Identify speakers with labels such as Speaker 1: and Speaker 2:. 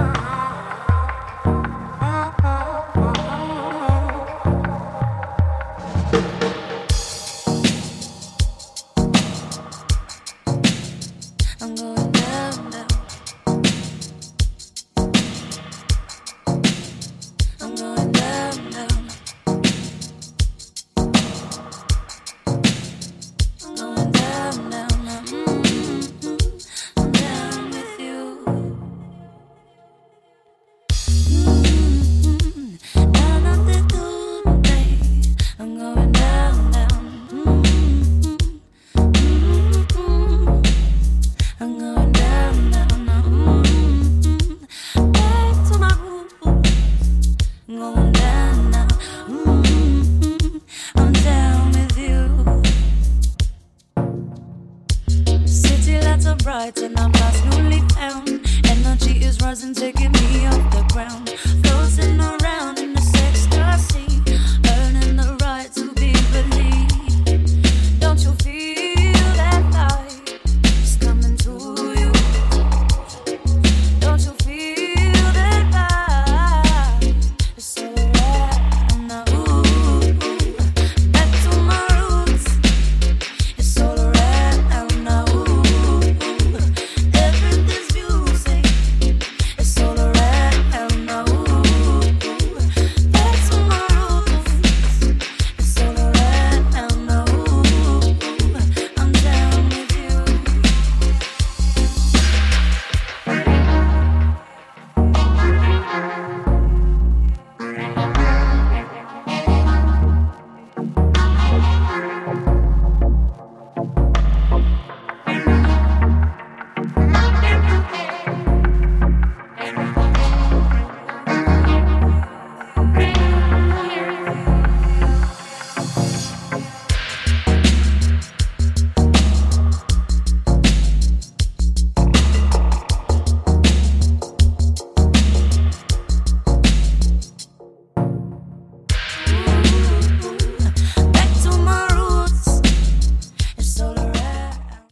Speaker 1: time. I'm down with you. City lights are bright and I'm lost, newly found. Energy is rising, taking me off the ground.